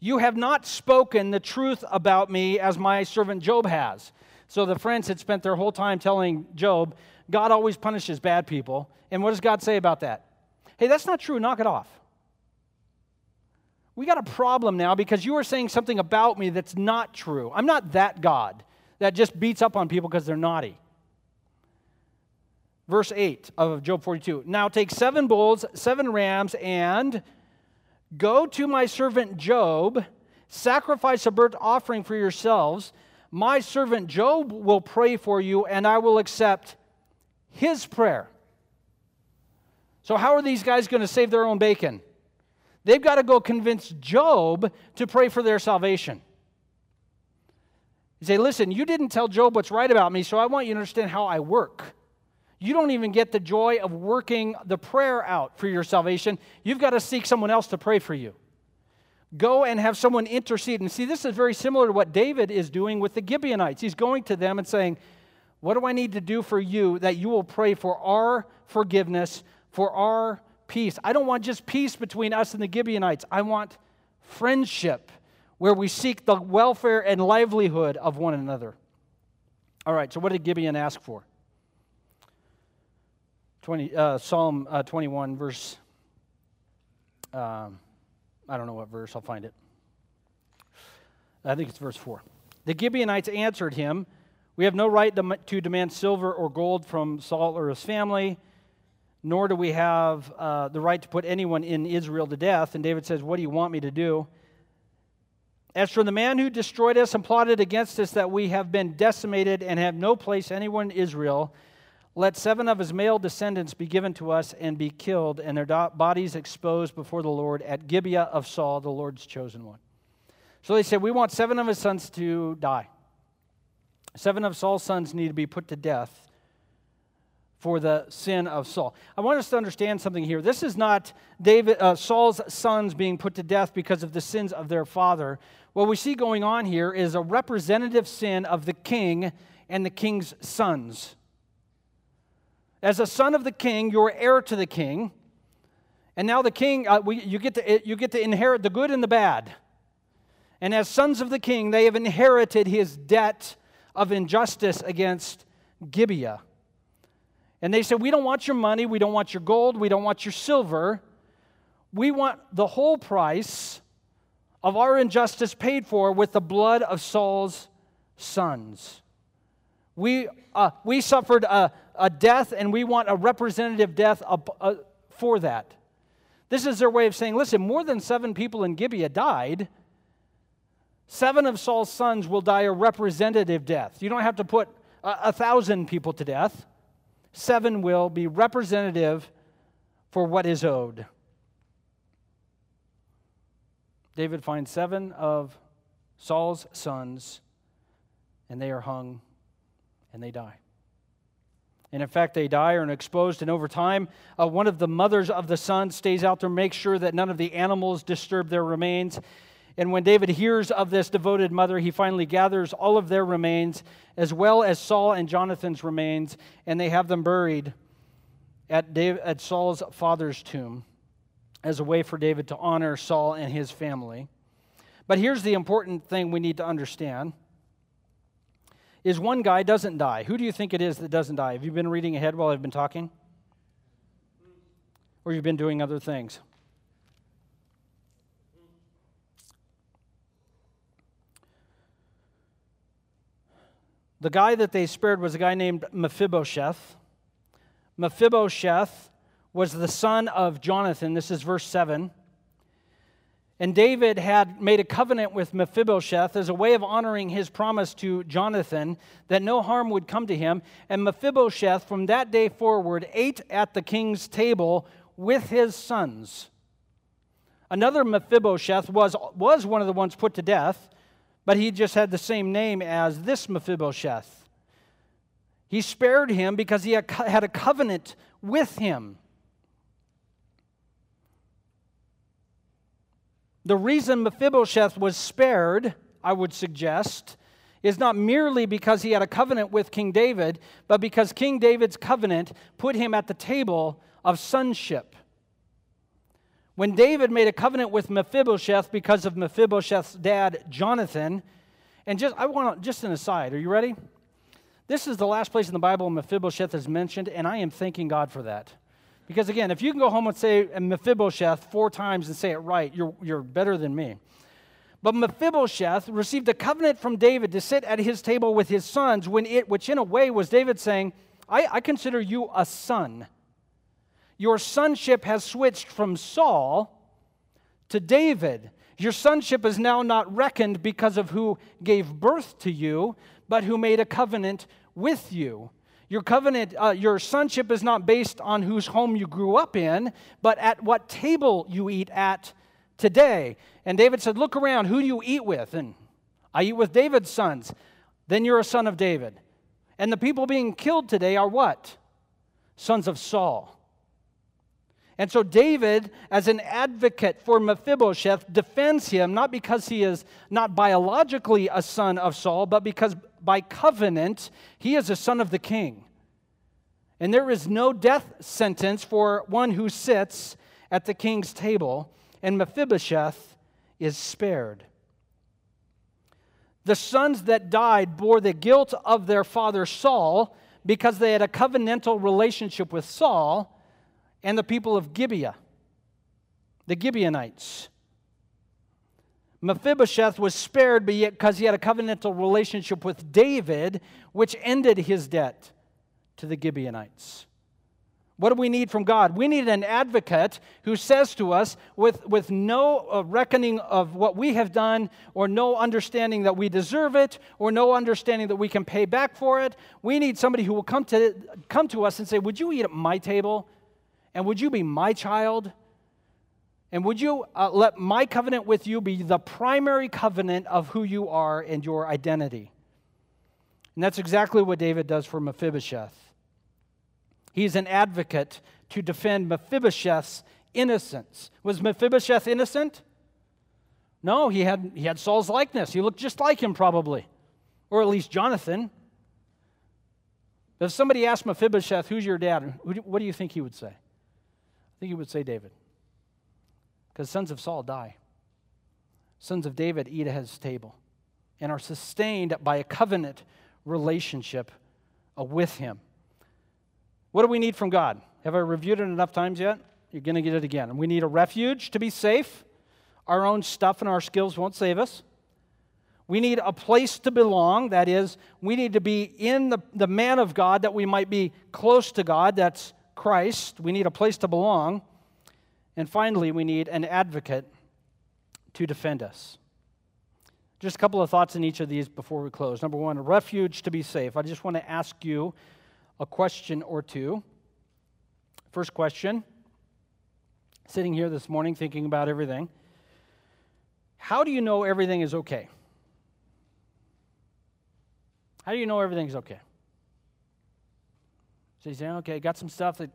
You have not spoken the truth about me as my servant Job has. So the friends had spent their whole time telling Job, God always punishes bad people. And what does God say about that? Hey, that's not true. Knock it off. we got a problem now because you are saying something about me that's not true. I'm not that God that just beats up on people because they're naughty. Verse 8 of Job 42 Now take seven bulls, seven rams, and go to my servant Job, sacrifice a burnt offering for yourselves. My servant Job will pray for you, and I will accept his prayer. So, how are these guys going to save their own bacon? They've got to go convince Job to pray for their salvation. You say, listen, you didn't tell Job what's right about me, so I want you to understand how I work. You don't even get the joy of working the prayer out for your salvation. You've got to seek someone else to pray for you. Go and have someone intercede. And see, this is very similar to what David is doing with the Gibeonites. He's going to them and saying, What do I need to do for you that you will pray for our forgiveness, for our peace. I don't want just peace between us and the Gibeonites. I want friendship where we seek the welfare and livelihood of one another. All right, so what did Gibeon ask for? 20, uh, Psalm uh, 21, verse, um, I don't know what verse, I'll find it. I think it's verse 4. The Gibeonites answered him, We have no right to demand silver or gold from Saul or his family nor do we have uh, the right to put anyone in Israel to death. And David says, What do you want me to do? As for the man who destroyed us and plotted against us that we have been decimated and have no place anywhere in Israel, let seven of his male descendants be given to us and be killed, and their bodies exposed before the Lord at Gibeah of Saul, the Lord's chosen one. So they said, We want seven of his sons to die. Seven of Saul's sons need to be put to death for the sin of Saul. I want us to understand something here. This is not David, uh, Saul's sons being put to death because of the sins of their father. What we see going on here is a representative sin of the king and the king's sons. As a son of the king, you're heir to the king. And now the king, uh, we, you, get to, you get to inherit the good and the bad. And as sons of the king, they have inherited his debt of injustice against Gibeah. And they said, We don't want your money, we don't want your gold, we don't want your silver. We want the whole price of our injustice paid for with the blood of Saul's sons. We, uh, we suffered a, a, death, and we want a representative death uh, for that. This is their way of saying, listen, more than seven people in Gibeah died. Seven of Saul's sons will die a representative death. You don't have to put a, a thousand people to death seven will be representative for what is owed. David finds seven of Saul's sons, and they are hung and they die. And in fact, they die or are exposed. And over time, uh, one of the mothers of the sons stays out there, makes sure that none of the animals disturb their remains. And when David hears of this devoted mother, he finally gathers all of their remains, as well as Saul and Jonathan's remains, and they have them buried at, at Saul's father's tomb as a way for David to honor Saul and his family. But here's the important thing we need to understand is one guy doesn't die. Who do you think it is that doesn't die? Have you been reading ahead while I've been talking? Or you've been doing other things? The guy that they spared was a guy named Mephibosheth. Mephibosheth was the son of Jonathan. This is verse 7. And David had made a covenant with Mephibosheth as a way of honoring his promise to Jonathan that no harm would come to him. And Mephibosheth, from that day forward, ate at the king's table with his sons. Another Mephibosheth was, was one of the ones put to death but he just had the same name as this Mephibosheth. He spared him because he had a covenant with him. The reason Mephibosheth was spared, I would suggest, is not merely because he had a covenant with King David, but because King David's covenant put him at the table of sonship. When David made a covenant with Mephibosheth because of Mephibosheth's dad, Jonathan, and just I want to, just an aside, are you ready? This is the last place in the Bible Mephibosheth is mentioned, and I am thanking God for that. Because again, if you can go home and say Mephibosheth four times and say it right, you're, you're better than me. But Mephibosheth received a covenant from David to sit at his table with his sons, when it, which in a way was David saying, I, I consider you a son. Your sonship has switched from Saul to David. Your sonship is now not reckoned because of who gave birth to you, but who made a covenant with you. Your covenant, uh, your sonship is not based on whose home you grew up in, but at what table you eat at today. And David said, Look around, who do you eat with? And I eat with David's sons. Then you're a son of David. And the people being killed today are what? Sons of Saul. And so David, as an advocate for Mephibosheth, defends him not because he is not biologically a son of Saul, but because by covenant he is a son of the king. And there is no death sentence for one who sits at the king's table, and Mephibosheth is spared. The sons that died bore the guilt of their father Saul because they had a covenantal relationship with Saul and the people of Gibeah, the Gibeonites. Mephibosheth was spared because he had a covenantal relationship with David, which ended his debt to the Gibeonites. What do we need from God? We need an advocate who says to us, with, with no uh, reckoning of what we have done, or no understanding that we deserve it, or no understanding that we can pay back for it, we need somebody who will come to, come to us and say, Would you eat at my table? And would you be my child? And would you uh, let my covenant with you be the primary covenant of who you are and your identity? And that's exactly what David does for Mephibosheth. He's an advocate to defend Mephibosheth's innocence. Was Mephibosheth innocent? No, he had, he had Saul's likeness. He looked just like him, probably, or at least Jonathan. If somebody asked Mephibosheth, Who's your dad? what do you think he would say? Think he would say David. Because sons of Saul die. Sons of David eat at his table and are sustained by a covenant relationship uh, with him. What do we need from God? Have I reviewed it enough times yet? You're going to get it again. We need a refuge to be safe. Our own stuff and our skills won't save us. We need a place to belong. That is, we need to be in the, the man of God that we might be close to God. That's Christ, we need a place to belong. And finally, we need an advocate to defend us. Just a couple of thoughts in each of these before we close. Number one, a refuge to be safe. I just want to ask you a question or two. First question sitting here this morning thinking about everything. How do you know everything is okay? How do you know everything's okay? So you say, okay, got some stuff that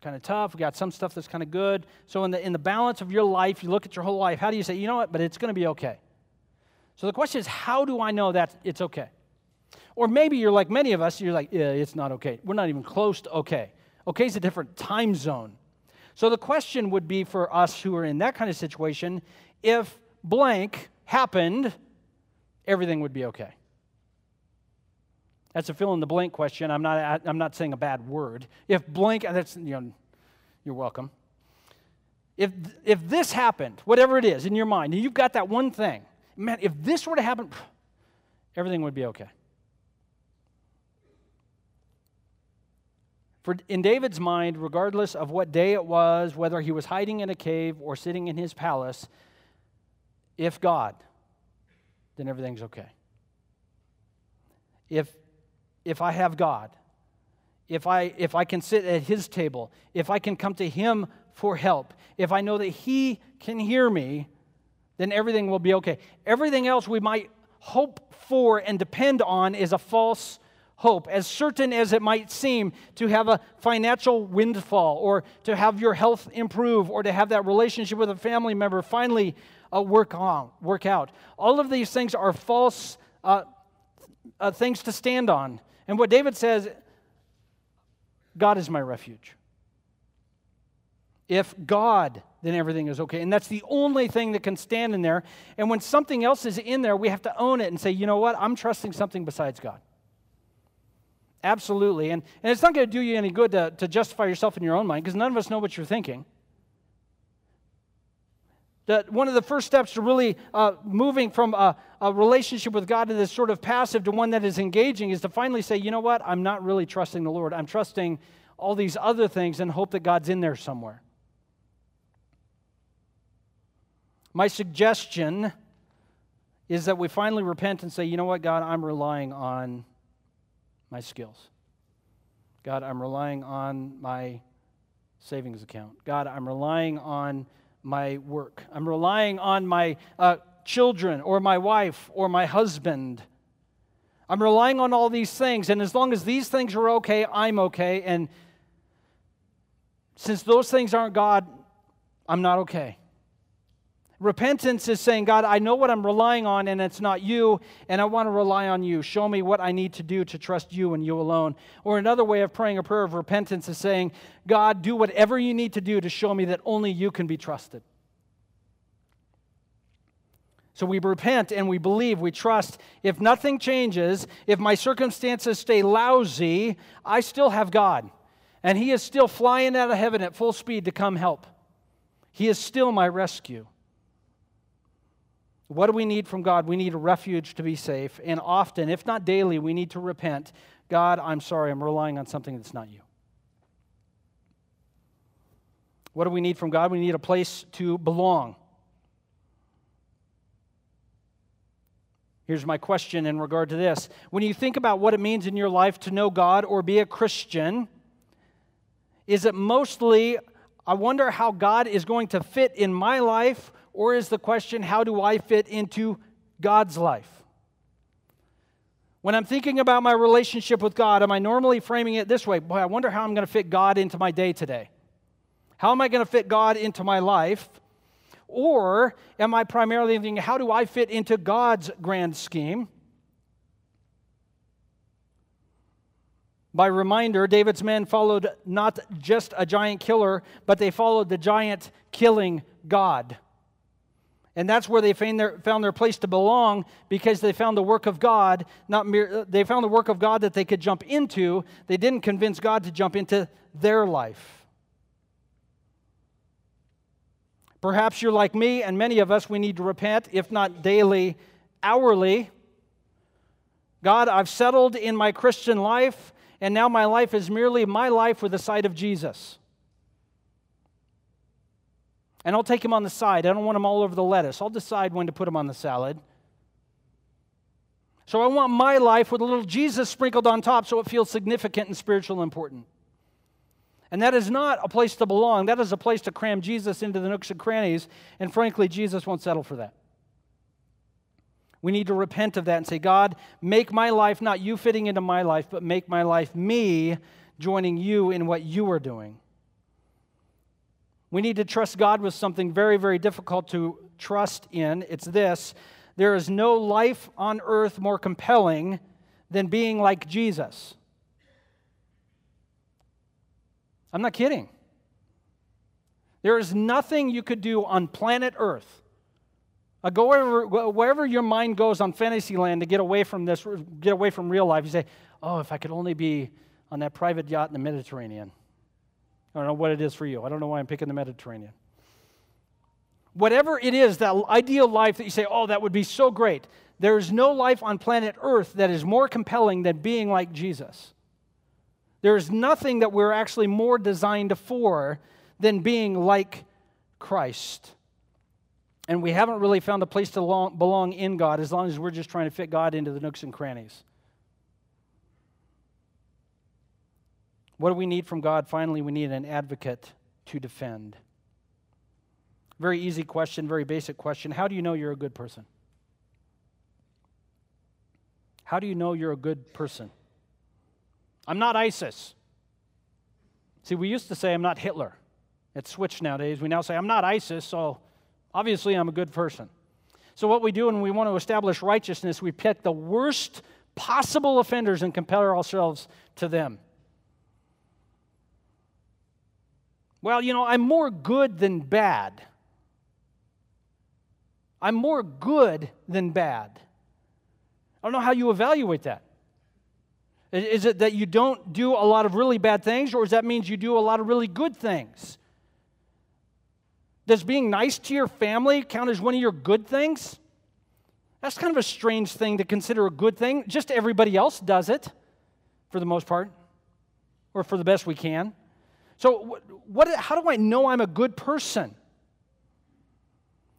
kind of tough. We got some stuff that's kind of good. So in the in the balance of your life, you look at your whole life. How do you say, you know what? But it's going to be okay. So the question is, how do I know that it's okay? Or maybe you're like many of us. You're like, yeah, it's not okay. We're not even close to okay. Okay is a different time zone. So the question would be for us who are in that kind of situation, if blank happened, everything would be okay. That's a fill in the blank question. I'm not, I'm not saying a bad word. If blank, that's, you know, you're welcome. If, if this happened, whatever it is in your mind, and you've got that one thing, man, if this were to happen, [SIGHS] everything would be okay. For in David's mind, regardless of what day it was, whether he was hiding in a cave or sitting in his palace, if God, then everything's okay. If if I have God, if I, if I can sit at His table, if I can come to Him for help, if I know that He can hear me, then everything will be okay. Everything else we might hope for and depend on is a false hope. As certain as it might seem to have a financial windfall, or to have your health improve, or to have that relationship with a family member finally uh, work, on, work out. All of these things are false uh, uh, things to stand on. And what David says, God is my refuge. If God, then everything is okay. And that's the only thing that can stand in there. And when something else is in there, we have to own it and say, you know what? I'm trusting something besides God. Absolutely. And, and it's not going to do you any good to, to justify yourself in your own mind because none of us know what you're thinking. That one of the first steps to really uh, moving from a, a relationship with God to this sort of passive to one that is engaging is to finally say, you know what? I'm not really trusting the Lord. I'm trusting all these other things and hope that God's in there somewhere. My suggestion is that we finally repent and say, you know what, God, I'm relying on my skills. God, I'm relying on my savings account. God, I'm relying on my work. I'm relying on my uh, children or my wife or my husband. I'm relying on all these things. And as long as these things are okay, I'm okay. And since those things aren't God, I'm not okay. Repentance is saying, God, I know what I'm relying on and it's not you, and I want to rely on you. Show me what I need to do to trust you and you alone. Or another way of praying a prayer of repentance is saying, God, do whatever you need to do to show me that only you can be trusted. So we repent and we believe, we trust. If nothing changes, if my circumstances stay lousy, I still have God. And He is still flying out of heaven at full speed to come help. He is still my rescue. What do we need from God? We need a refuge to be safe. And often, if not daily, we need to repent God, I'm sorry, I'm relying on something that's not you. What do we need from God? We need a place to belong. Here's my question in regard to this. When you think about what it means in your life to know God or be a Christian, is it mostly, I wonder how God is going to fit in my life, or is the question, how do I fit into God's life? When I'm thinking about my relationship with God, am I normally framing it this way? Boy, I wonder how I'm going to fit God into my day today. How am I going to fit God into my life? Or am I primarily thinking, how do I fit into God's grand scheme? By reminder, David's men followed not just a giant killer, but they followed the giant killing God. And that's where they found their, found their place to belong because they found the work of God, not mere, they found the work of God that they could jump into. They didn't convince God to jump into their life. Perhaps you're like me, and many of us, we need to repent, if not daily, hourly. God, I've settled in my Christian life, and now my life is merely my life with the sight of Jesus and I'll take them on the side. I don't want them all over the lettuce. I'll decide when to put them on the salad. So I want my life with a little Jesus sprinkled on top so it feels significant and spiritual and important. And that is not a place to belong. That is a place to cram Jesus into the nooks and crannies. And frankly, Jesus won't settle for that. We need to repent of that and say, God, make my life not you fitting into my life, but make my life me joining you in what you are doing. We need to trust God with something very, very difficult to trust in. It's this there is no life on earth more compelling than being like Jesus. I'm not kidding. There is nothing you could do on planet Earth. Uh, go wherever, wherever your mind goes on fantasy land to get away from this, get away from real life. You say, oh, if I could only be on that private yacht in the Mediterranean. I don't know what it is for you. I don't know why I'm picking the Mediterranean. Whatever it is, that ideal life that you say, oh, that would be so great, there's no life on planet Earth that is more compelling than being like Jesus. There's nothing that we're actually more designed for than being like Christ. And we haven't really found a place to belong in God as long as we're just trying to fit God into the nooks and crannies. What do we need from God? Finally, we need an advocate to defend. Very easy question, very basic question. How do you know you're a good person? How do you know you're a good person? I'm not ISIS. See, we used to say I'm not Hitler. It's switched nowadays. We now say I'm not ISIS, so obviously I'm a good person. So, what we do when we want to establish righteousness, we pick the worst possible offenders and compare ourselves to them. Well, you know, I'm more good than bad. I'm more good than bad. I don't know how you evaluate that. Is it that you don't do a lot of really bad things, or does that mean you do a lot of really good things? Does being nice to your family count as one of your good things? That's kind of a strange thing to consider a good thing. Just everybody else does it for the most part, or for the best we can. So, what, how do I know I'm a good person?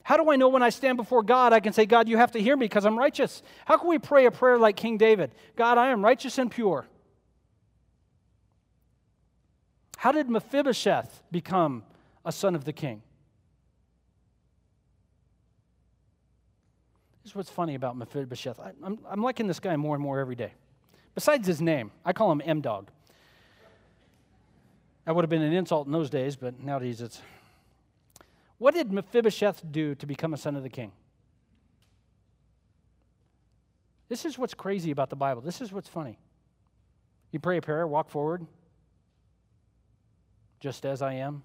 How do I know when I stand before God, I can say, God, you have to hear me because I'm righteous? How can we pray a prayer like King David? God, I am righteous and pure. How did Mephibosheth become a son of the king? This is what's funny about Mephibosheth. I, am I'm liking this guy more and more every day. Besides his name, I call him M Dog. That would have been an insult in those days, but nowadays it's what did Mephibosheth do to become a son of the king? This is what's crazy about the Bible. This is what's funny. You pray a prayer, walk forward, just as I am,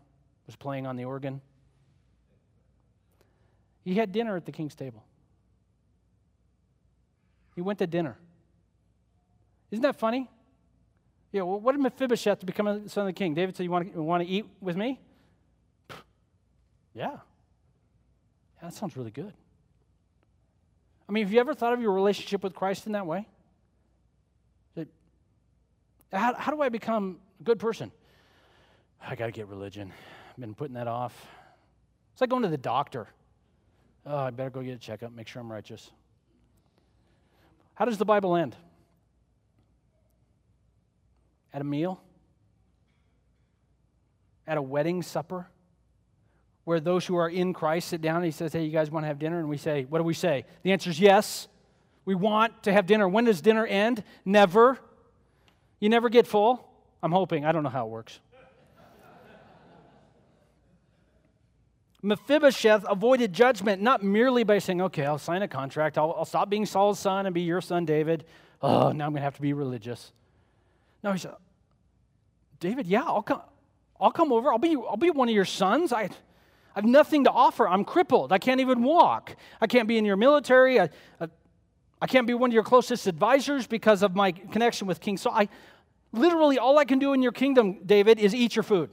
was playing on the organ. He had dinner at the king's table. He went to dinner. Isn't that funny? Yeah, well, what did Mephibosheth to become a son of the king? David said, You want to, want to eat with me? Yeah. yeah. That sounds really good. I mean, have you ever thought of your relationship with Christ in that way? How, how do I become a good person? I got to get religion. I've been putting that off. It's like going to the doctor. Oh, I better go get a checkup, make sure I'm righteous. How does the Bible end? At a meal? At a wedding supper? where those who are in Christ sit down and he says, Hey, you guys want to have dinner? And we say, What do we say? The answer is yes. We want to have dinner. When does dinner end? Never. You never get full? I'm hoping. I don't know how it works. [LAUGHS] Mephibosheth avoided judgment not merely by saying, Okay, I'll sign a contract. I'll, I'll stop being Saul's son and be your son, David. Oh, now I'm going to have to be religious. No, he said, David, yeah, I'll come. I'll come over. I'll be, I'll be one of your sons. I, I have nothing to offer. I'm crippled. I can't even walk. I can't be in your military. I, I, I can't be one of your closest advisors because of my connection with King Saul. I, literally, all I can do in your kingdom, David, is eat your food.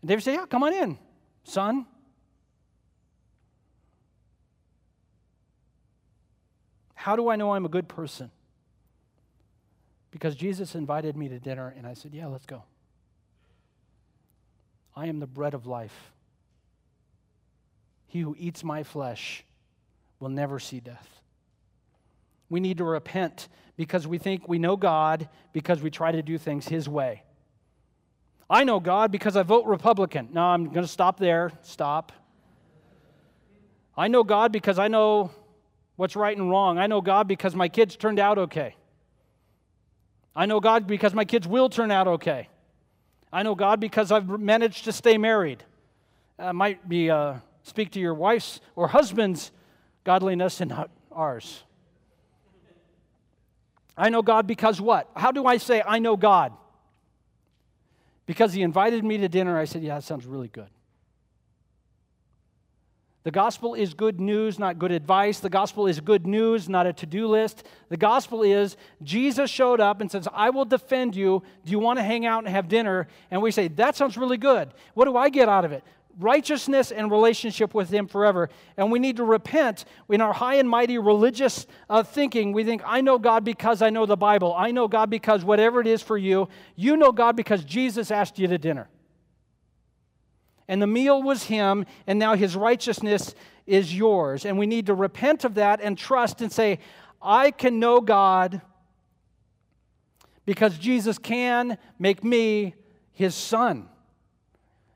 And David said, Yeah, come on in, son. How do I know I'm a good person? Because Jesus invited me to dinner, and I said, Yeah, let's go. I am the bread of life. He who eats my flesh will never see death. We need to repent because we think we know God because we try to do things His way. I know God because I vote Republican. No, I'm going to stop there. Stop. I know God because I know what's right and wrong. I know God because my kids turned out okay. I know God because my kids will turn out okay. I know God because I've managed to stay married. I might be uh, speak to your wife's or husband's godliness and not ours. I know God because what? How do I say I know God? Because he invited me to dinner, I said, Yeah, that sounds really good. The gospel is good news, not good advice. The gospel is good news, not a to do list. The gospel is Jesus showed up and says, I will defend you. Do you want to hang out and have dinner? And we say, That sounds really good. What do I get out of it? Righteousness and relationship with Him forever. And we need to repent in our high and mighty religious uh, thinking. We think, I know God because I know the Bible. I know God because whatever it is for you, you know God because Jesus asked you to dinner and the meal was him, and now his righteousness is yours. And we need to repent of that and trust and say, I can know God because Jesus can make me his son,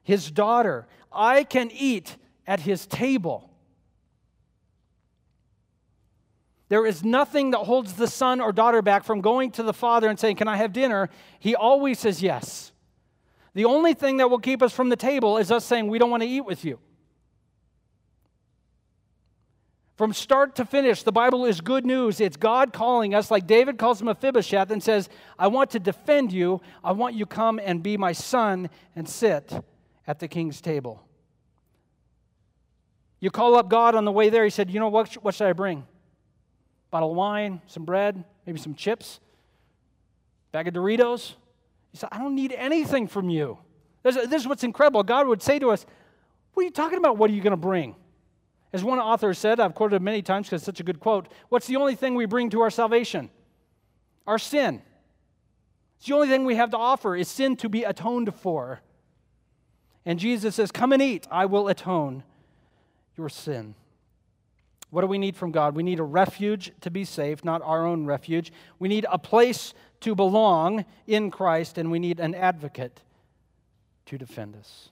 his daughter. I can eat at his table. There is nothing that holds the son or daughter back from going to the father and saying, Can I have dinner? He always says yes. The only thing that will keep us from the table is us saying, We don't want to eat with you. From start to finish, the Bible is good news. It's God calling us, like David calls Mephibosheth and says, I want to defend you. I want you come and be my son and sit at the king's table. You call up God on the way there. He said, You know what? What should I bring? Bottle of wine, some bread, maybe some chips. Bag of Doritos? He said, I don't need anything from you. This, is what's incredible. God would say to us, What are you talking about? What are you going to bring? As one author said, I've quoted it many times because it's such a good quote What's the only thing we bring to our salvation? Our sin. It's the only thing we have to offer is sin to be atoned for. And Jesus says, Come and eat, I will atone your sin. What do we need from God? We need a refuge to be safe, not our own refuge. We need a place to belong in Christ, and we need an advocate to defend us.